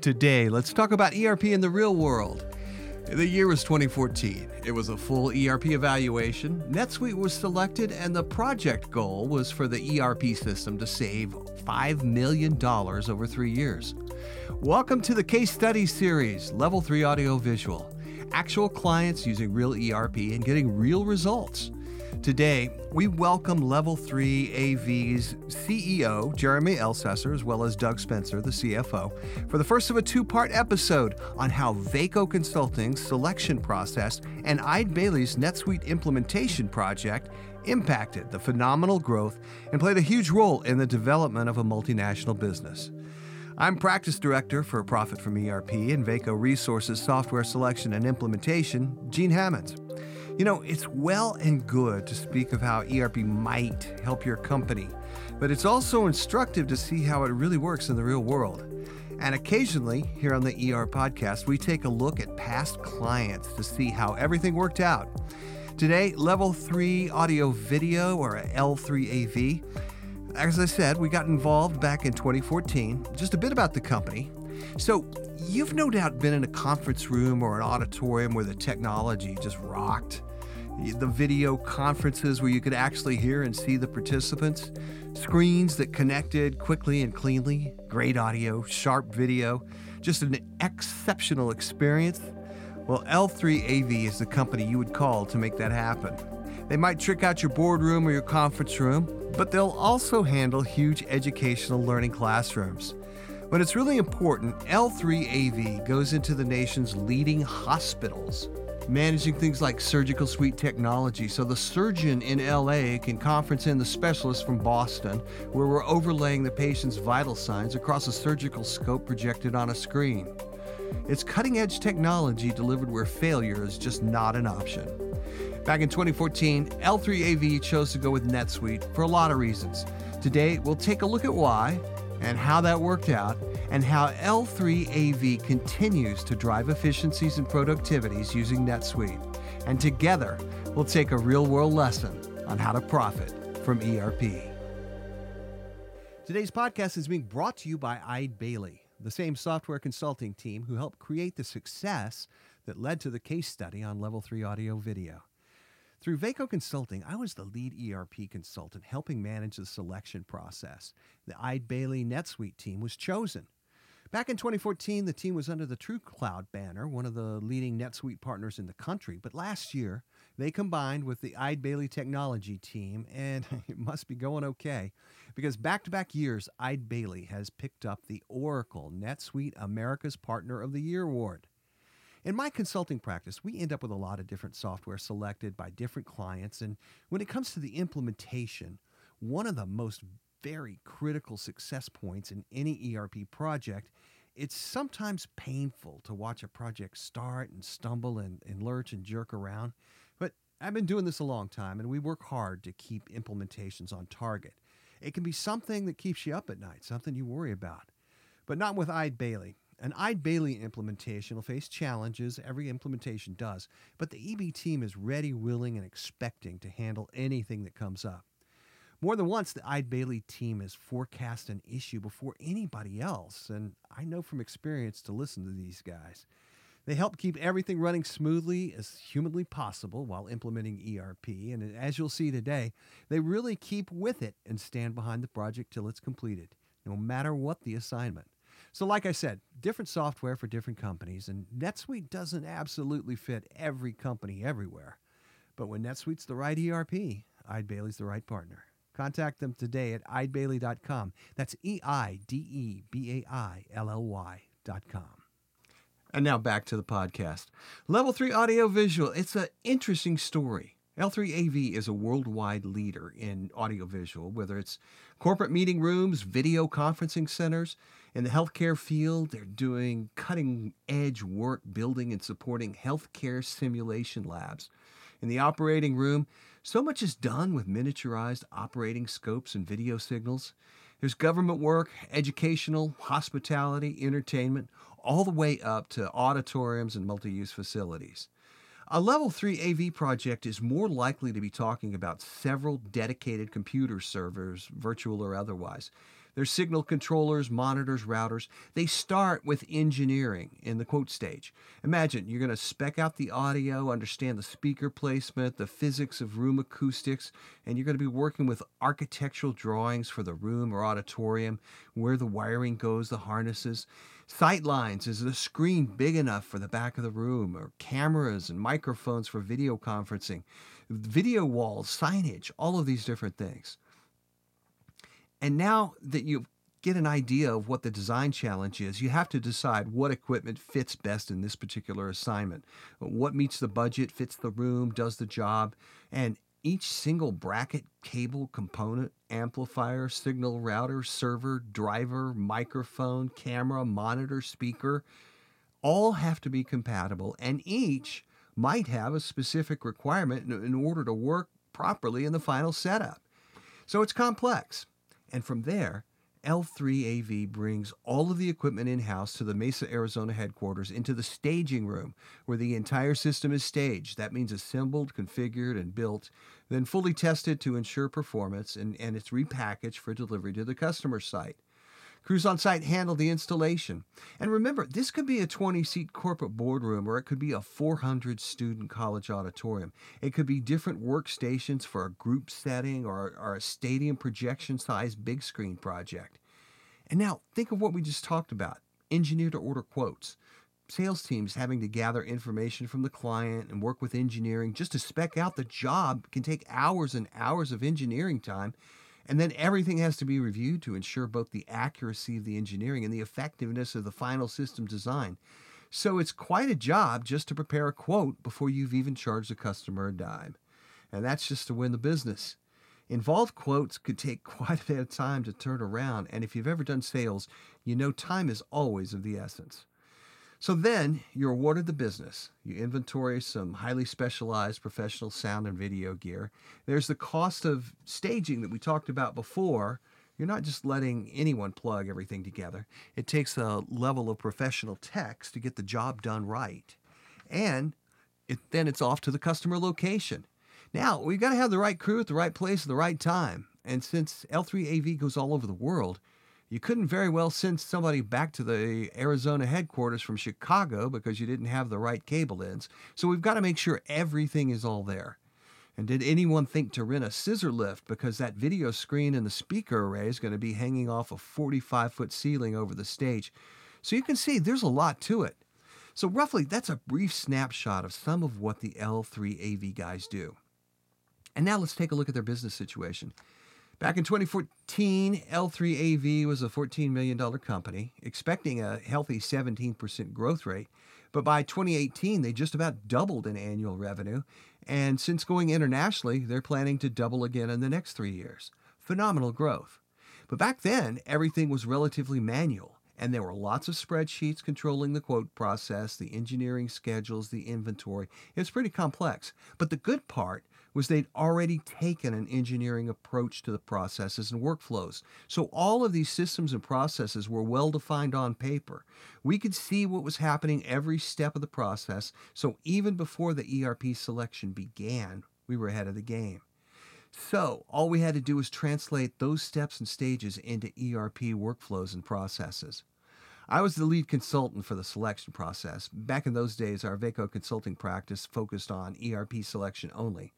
Today, let's talk about ERP in the real world. The year was 2014. It was a full ERP evaluation. NetSuite was selected, and the project goal was for the ERP system to save $5 million over three years. Welcome to the case study series, Level 3 Audio Visual. Actual clients using real ERP and getting real results. Today, we welcome Level 3 AV's CEO, Jeremy Elsesser, as well as Doug Spencer, the CFO, for the first of a two part episode on how Vaco Consulting's selection process and Eide Bailly's NetSuite implementation project impacted the phenomenal growth and played a huge role in the development of a multinational business. I'm practice director for Profit from ERP and Vaco Resources Software Selection and Implementation, Gene Hammons. You know, it's well and good to speak of how ERP might help your company, but it's also instructive to see how it really works in the real world. And occasionally, here on the ER podcast, we take a look at past clients to see how everything worked out. Today, Level 3 Audio Video, or L3AV. As I said, we got involved back in 2014. Just a bit about the company. So, you've no doubt been in a conference room or an auditorium where the technology just rocked the video conferences where you could actually hear and see the participants, screens that connected quickly and cleanly, great audio, sharp video, just an exceptional experience. Well, L3AV is the company you would call to make that happen. They might trick out your boardroom or your conference room, but they'll also handle huge educational learning classrooms. When it's really important, L3AV goes into the nation's leading hospitals managing things like surgical suite technology so the surgeon in LA can conference in the specialist from Boston, where we're overlaying the patient's vital signs across a surgical scope projected on a screen. It's cutting edge technology delivered where failure is just not an option. Back in 2014, L3AV chose to go with NetSuite for a lot of reasons. Today, we'll take a look at why and how that worked out, and how L3AV continues to drive efficiencies and productivities using NetSuite. And together, we'll take a real world lesson on how to profit from ERP. Today's podcast is being brought to you by Eide Bailly, the same software consulting team who helped create the success that led to the case study on Level 3 Audio Video. Through Vaco Consulting, I was the lead ERP consultant helping manage the selection process. The Eide Bailly NetSuite team was chosen. Back in 2014, the team was under the TrueCloud banner, one of the leading NetSuite partners in the country. But last year, they combined with the Eide Bailly technology team, and it must be going okay because back to back years, Eide Bailly has picked up the Oracle NetSuite America's Partner of the Year award. In my consulting practice, we end up with a lot of different software selected by different clients. And when it comes to the implementation, one of the most very critical success points in any ERP project, it's sometimes painful to watch a project start and stumble and, and lurch and jerk around. But I've been doing this a long time, and we work hard to keep implementations on target. It can be something that keeps you up at night, something you worry about. But not with Eide Bailly. An Eide Bailly implementation will face challenges, every implementation does, but the EB team is ready, willing, and expecting to handle anything that comes up. More than once, the Eide Bailly team has forecast an issue before anybody else, and I know from experience to listen to these guys. They help keep everything running smoothly as humanly possible while implementing ERP, and as you'll see today, they really keep with it and stand behind the project till it's completed, no matter what the assignment. So, like I said, different software for different companies, and NetSuite doesn't absolutely fit every company everywhere. But when NetSuite's the right ERP, Eide Bailly's the right partner. Contact them today at eidebailly.com. That's E I D E B A I L L Y.com. And now back to the podcast. Level 3 audio visual. It's an interesting story. L3AV is a worldwide leader in audiovisual, whether it's corporate meeting rooms, video conferencing centers. In the healthcare field, they're doing cutting edge work building and supporting healthcare simulation labs. In the operating room, so much is done with miniaturized operating scopes and video signals. There's government work, educational, hospitality, entertainment, all the way up to auditoriums and multi use facilities. A Level 3 AV project is more likely to be talking about several dedicated computer servers, virtual or otherwise. Their signal controllers, monitors, routers, they start with engineering in the quote stage. Imagine you're going to spec out the audio, understand the speaker placement, the physics of room acoustics, and you're going to be working with architectural drawings for the room or auditorium, where the wiring goes, the harnesses. Sight lines is the screen big enough for the back of the room, or cameras and microphones for video conferencing, video walls, signage, all of these different things. And now that you get an idea of what the design challenge is, you have to decide what equipment fits best in this particular assignment. What meets the budget, fits the room, does the job, and each single bracket, cable, component, amplifier, signal router, server, driver, microphone, camera, monitor, speaker, all have to be compatible, and each might have a specific requirement in order to work properly in the final setup. So it's complex. And from there, L3AV brings all of the equipment in house to the Mesa, Arizona headquarters into the staging room where the entire system is staged. That means assembled, configured, and built, then fully tested to ensure performance, and, and it's repackaged for delivery to the customer site. Crews on site handle the installation. And remember, this could be a 20 seat corporate boardroom or it could be a 400 student college auditorium. It could be different workstations for a group setting or, or a stadium projection size big screen project. And now think of what we just talked about engineer to order quotes. Sales teams having to gather information from the client and work with engineering just to spec out the job can take hours and hours of engineering time and then everything has to be reviewed to ensure both the accuracy of the engineering and the effectiveness of the final system design. So it's quite a job just to prepare a quote before you've even charged the customer a dime. And that's just to win the business. Involved quotes could take quite a bit of time to turn around, and if you've ever done sales, you know time is always of the essence. So then you're awarded the business. You inventory some highly specialized professional sound and video gear. There's the cost of staging that we talked about before. You're not just letting anyone plug everything together. It takes a level of professional techs to get the job done right. And it, then it's off to the customer location. Now, we've got to have the right crew at the right place at the right time. And since L3AV goes all over the world, you couldn't very well send somebody back to the Arizona headquarters from Chicago because you didn't have the right cable ends. So we've got to make sure everything is all there. And did anyone think to rent a scissor lift because that video screen and the speaker array is going to be hanging off a 45 foot ceiling over the stage? So you can see there's a lot to it. So, roughly, that's a brief snapshot of some of what the L3AV guys do. And now let's take a look at their business situation. Back in 2014, L3AV was a $14 million company, expecting a healthy 17% growth rate. But by 2018, they just about doubled in annual revenue. And since going internationally, they're planning to double again in the next three years. Phenomenal growth. But back then, everything was relatively manual, and there were lots of spreadsheets controlling the quote process, the engineering schedules, the inventory. It was pretty complex. But the good part was they'd already taken an engineering approach to the processes and workflows. So all of these systems and processes were well defined on paper. We could see what was happening every step of the process, so even before the ERP selection began, we were ahead of the game. So, all we had to do was translate those steps and stages into ERP workflows and processes. I was the lead consultant for the selection process. Back in those days, our Vaco consulting practice focused on ERP selection only.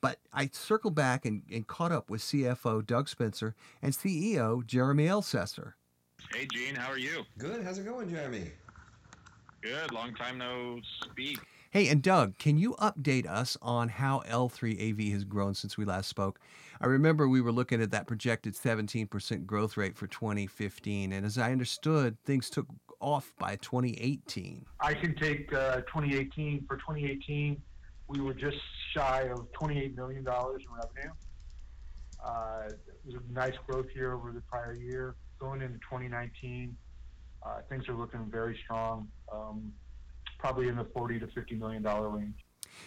But I circled back and, and caught up with CFO Doug Spencer and CEO Jeremy Elsesser. Hey, Gene, how are you? Good. How's it going, Jeremy? Good. Long time no speak. Hey, and Doug, can you update us on how L3AV has grown since we last spoke? I remember we were looking at that projected 17% growth rate for 2015, and as I understood, things took off by 2018. I can take uh, 2018. For 2018, we were just shy of $28 million in revenue. Uh, it was a nice growth year over the prior year. Going into 2019, uh, things are looking very strong, um, probably in the 40 to 50 million dollar range.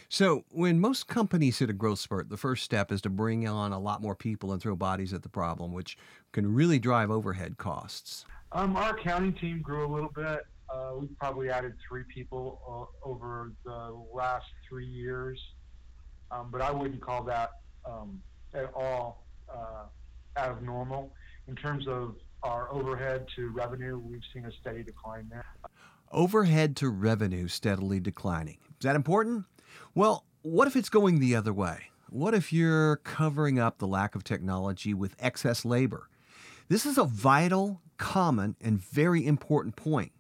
So, when most companies hit a growth spurt, the first step is to bring on a lot more people and throw bodies at the problem, which can really drive overhead costs. Um, our accounting team grew a little bit. Uh, we probably added three people uh, over the last three years, um, but I wouldn't call that um, at all uh, out of normal. In terms of our overhead to revenue, we've seen a steady decline there. Overhead to revenue steadily declining. Is that important? Well, what if it's going the other way? What if you're covering up the lack of technology with excess labor? This is a vital, common, and very important point.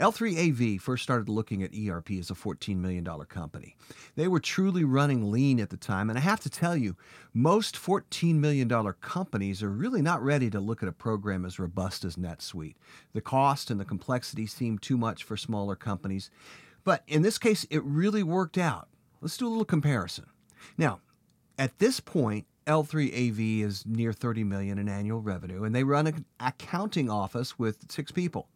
L3AV first started looking at ERP as a $14 million company. They were truly running lean at the time, and I have to tell you, most $14 million companies are really not ready to look at a program as robust as NetSuite. The cost and the complexity seem too much for smaller companies, but in this case, it really worked out. Let's do a little comparison. Now, at this point, L3AV is near 30 million in annual revenue, and they run an accounting office with six people.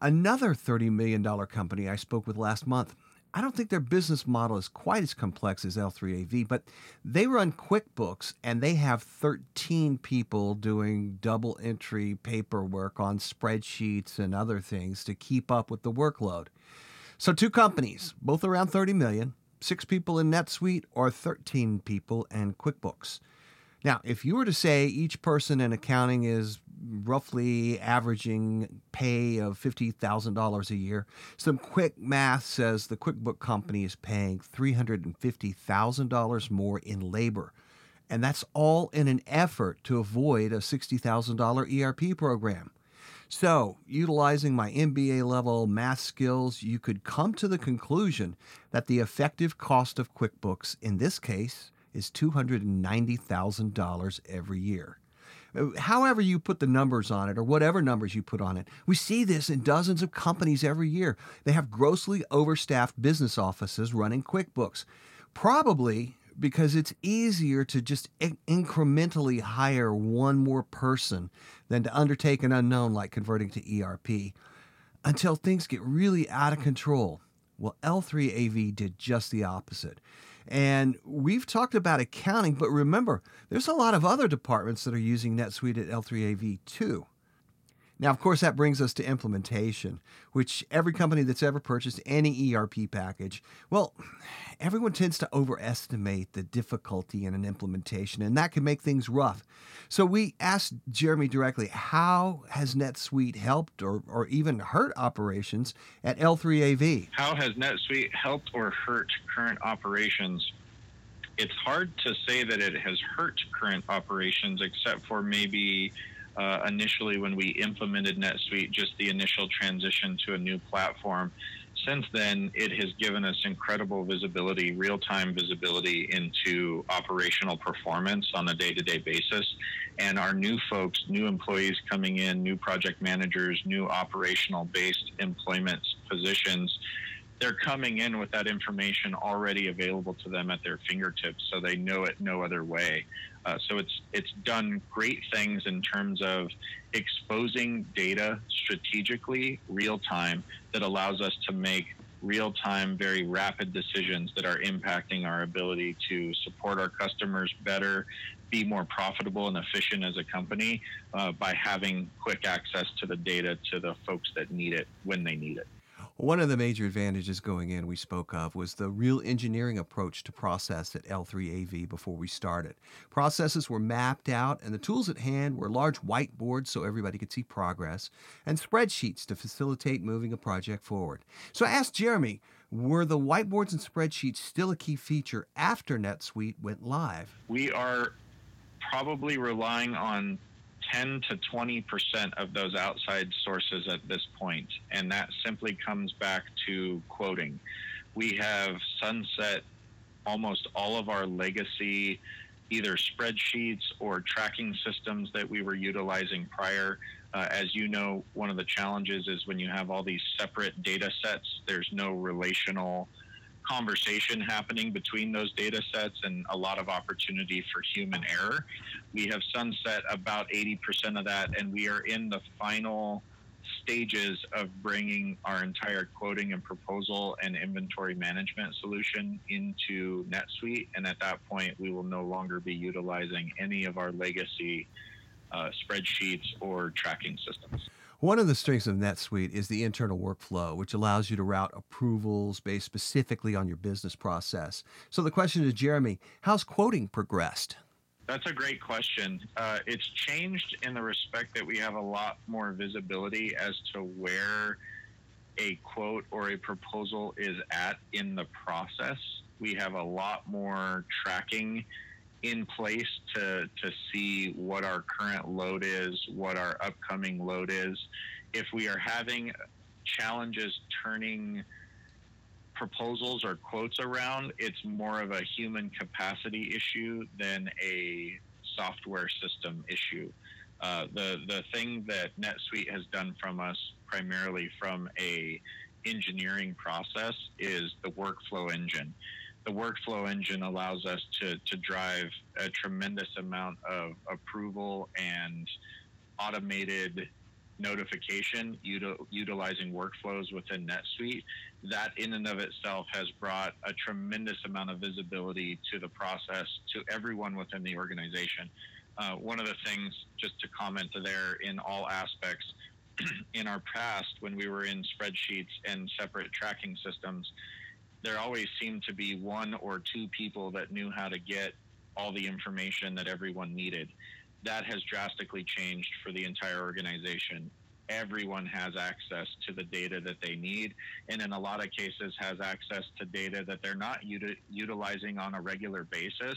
Another $30 million company I spoke with last month. I don't think their business model is quite as complex as L3AV, but they run QuickBooks and they have 13 people doing double entry paperwork on spreadsheets and other things to keep up with the workload. So, two companies, both around 30 million, six people in NetSuite or 13 people in QuickBooks. Now, if you were to say each person in accounting is roughly averaging pay of $50,000 a year, some quick math says the QuickBook company is paying $350,000 more in labor. And that's all in an effort to avoid a $60,000 ERP program. So, utilizing my MBA level math skills, you could come to the conclusion that the effective cost of QuickBooks in this case is $290,000 every year. However, you put the numbers on it, or whatever numbers you put on it, we see this in dozens of companies every year. They have grossly overstaffed business offices running QuickBooks, probably because it's easier to just incrementally hire one more person than to undertake an unknown like converting to ERP until things get really out of control. Well, L3AV did just the opposite. And we've talked about accounting, but remember, there's a lot of other departments that are using NetSuite at L3AV too. Now, of course, that brings us to implementation, which every company that's ever purchased any ERP package, well, everyone tends to overestimate the difficulty in an implementation, and that can make things rough. So we asked Jeremy directly, how has NetSuite helped or, or even hurt operations at L3AV? How has NetSuite helped or hurt current operations? It's hard to say that it has hurt current operations, except for maybe uh, initially when we implemented NetSuite, just the initial transition to a new platform. Since then, it has given us incredible visibility, real time visibility into operational performance on a day to day basis. And our new folks, new employees coming in, new project managers, new operational based employment positions, they're coming in with that information already available to them at their fingertips, so they know it no other way. Uh, so it's it's done great things in terms of exposing data strategically, real time, that allows us to make real time, very rapid decisions that are impacting our ability to support our customers better, be more profitable and efficient as a company uh, by having quick access to the data to the folks that need it when they need it. One of the major advantages going in we spoke of was the real engineering approach to process at L3AV before we started. Processes were mapped out, and the tools at hand were large whiteboards so everybody could see progress, and spreadsheets to facilitate moving a project forward. So I asked Jeremy, were the whiteboards and spreadsheets still a key feature after NetSuite went live? We are probably relying on 10 to 20 percent of those outside sources at this point, and that simply comes back to quoting. We have sunset almost all of our legacy either spreadsheets or tracking systems that we were utilizing prior. Uh, as you know, one of the challenges is when you have all these separate data sets, there's no relational conversation happening between those data sets and a lot of opportunity for human error. We have sunset about 80% of that, and we are in the final stages of bringing our entire quoting and proposal and inventory management solution into NetSuite. And at that point, we will no longer be utilizing any of our legacy uh, spreadsheets or tracking systems. One of the strengths of NetSuite is the internal workflow, which allows you to route approvals based specifically on your business process. So the question is, Jeremy, how's quoting progressed? That's a great question. Uh, it's changed in the respect that we have a lot more visibility as to where a quote or a proposal is at in the process. We have a lot more tracking in place to, to see what our current load is, what our upcoming load is. If we are having challenges turning proposals or quotes around, it's more of a human capacity issue than a software system issue. Uh, the the thing that NetSuite has done from us, primarily from a engineering process, is the workflow engine. The workflow engine allows us to to drive a tremendous amount of approval and automated notification util- utilizing workflows within NetSuite, that in and of itself has brought a tremendous amount of visibility to the process to everyone within the organization. Uh, one of the things, just to comment there, in all aspects, in our past, when we were in spreadsheets and separate tracking systems, there always seemed to be one or two people that knew how to get all the information that everyone needed that has drastically changed for the entire organization. Everyone has access to the data that they need, and in a lot of cases, has access to data that they're not uti- utilizing on a regular basis,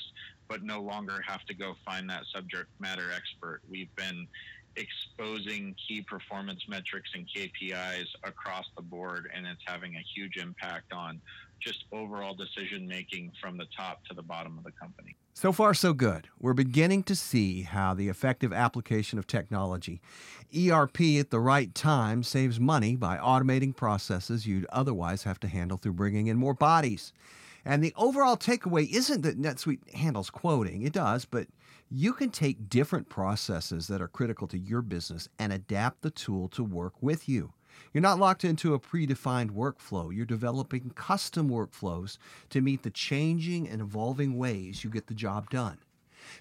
but no longer have to go find that subject matter expert. We've been exposing key performance metrics and KPIs across the board, and it's having a huge impact on just overall decision making from the top to the bottom of the company. So far, so good. We're beginning to see how the effective application of technology, ERP at the right time, saves money by automating processes you'd otherwise have to handle through bringing in more bodies. And the overall takeaway isn't that NetSuite handles quoting, it does, but you can take different processes that are critical to your business and adapt the tool to work with you. You're not locked into a predefined workflow. You're developing custom workflows to meet the changing and evolving ways you get the job done.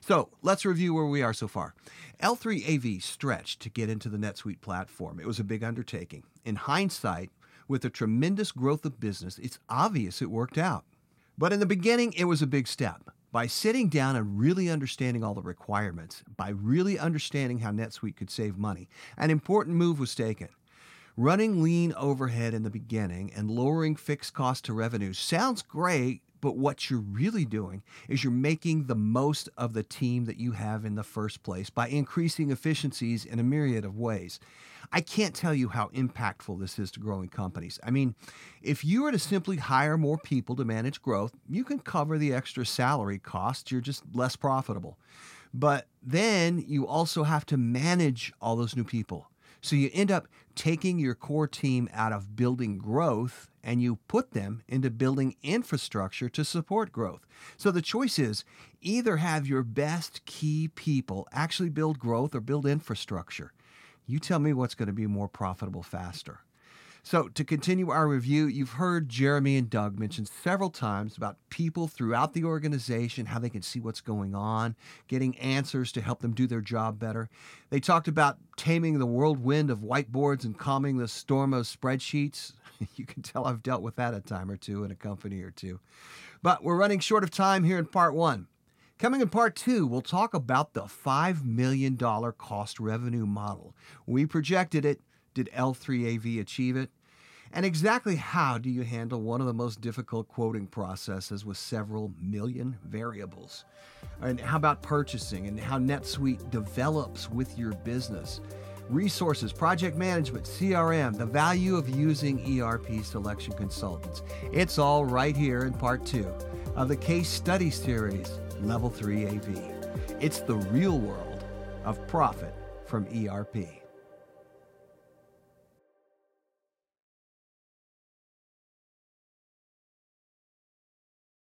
So let's review where we are so far. L3AV stretched to get into the NetSuite platform. It was a big undertaking. In hindsight, with the tremendous growth of business, it's obvious it worked out. But in the beginning, it was a big step. By sitting down and really understanding all the requirements, by really understanding how NetSuite could save money, an important move was taken. Running lean overhead in the beginning and lowering fixed cost to revenue sounds great, but what you're really doing is you're making the most of the team that you have in the first place by increasing efficiencies in a myriad of ways. I can't tell you how impactful this is to growing companies. I mean, if you were to simply hire more people to manage growth, you can cover the extra salary costs, you're just less profitable. But then you also have to manage all those new people. So you end up taking your core team out of building growth and you put them into building infrastructure to support growth. So the choice is either have your best key people actually build growth or build infrastructure. You tell me what's going to be more profitable faster. So, to continue our review, you've heard Jeremy and Doug mention several times about people throughout the organization, how they can see what's going on, getting answers to help them do their job better. They talked about taming the whirlwind of whiteboards and calming the storm of spreadsheets. You can tell I've dealt with that a time or two in a company or two. But we're running short of time here in part one. Coming in part two, we'll talk about the $5 million cost revenue model. We projected it. Did L3AV achieve it? And exactly how do you handle one of the most difficult quoting processes with several million variables? And how about purchasing and how NetSuite develops with your business? Resources, project management, CRM, the value of using ERP selection consultants. It's all right here in part two of the case study series, Level 3 AV. It's the real world of profit from ERP.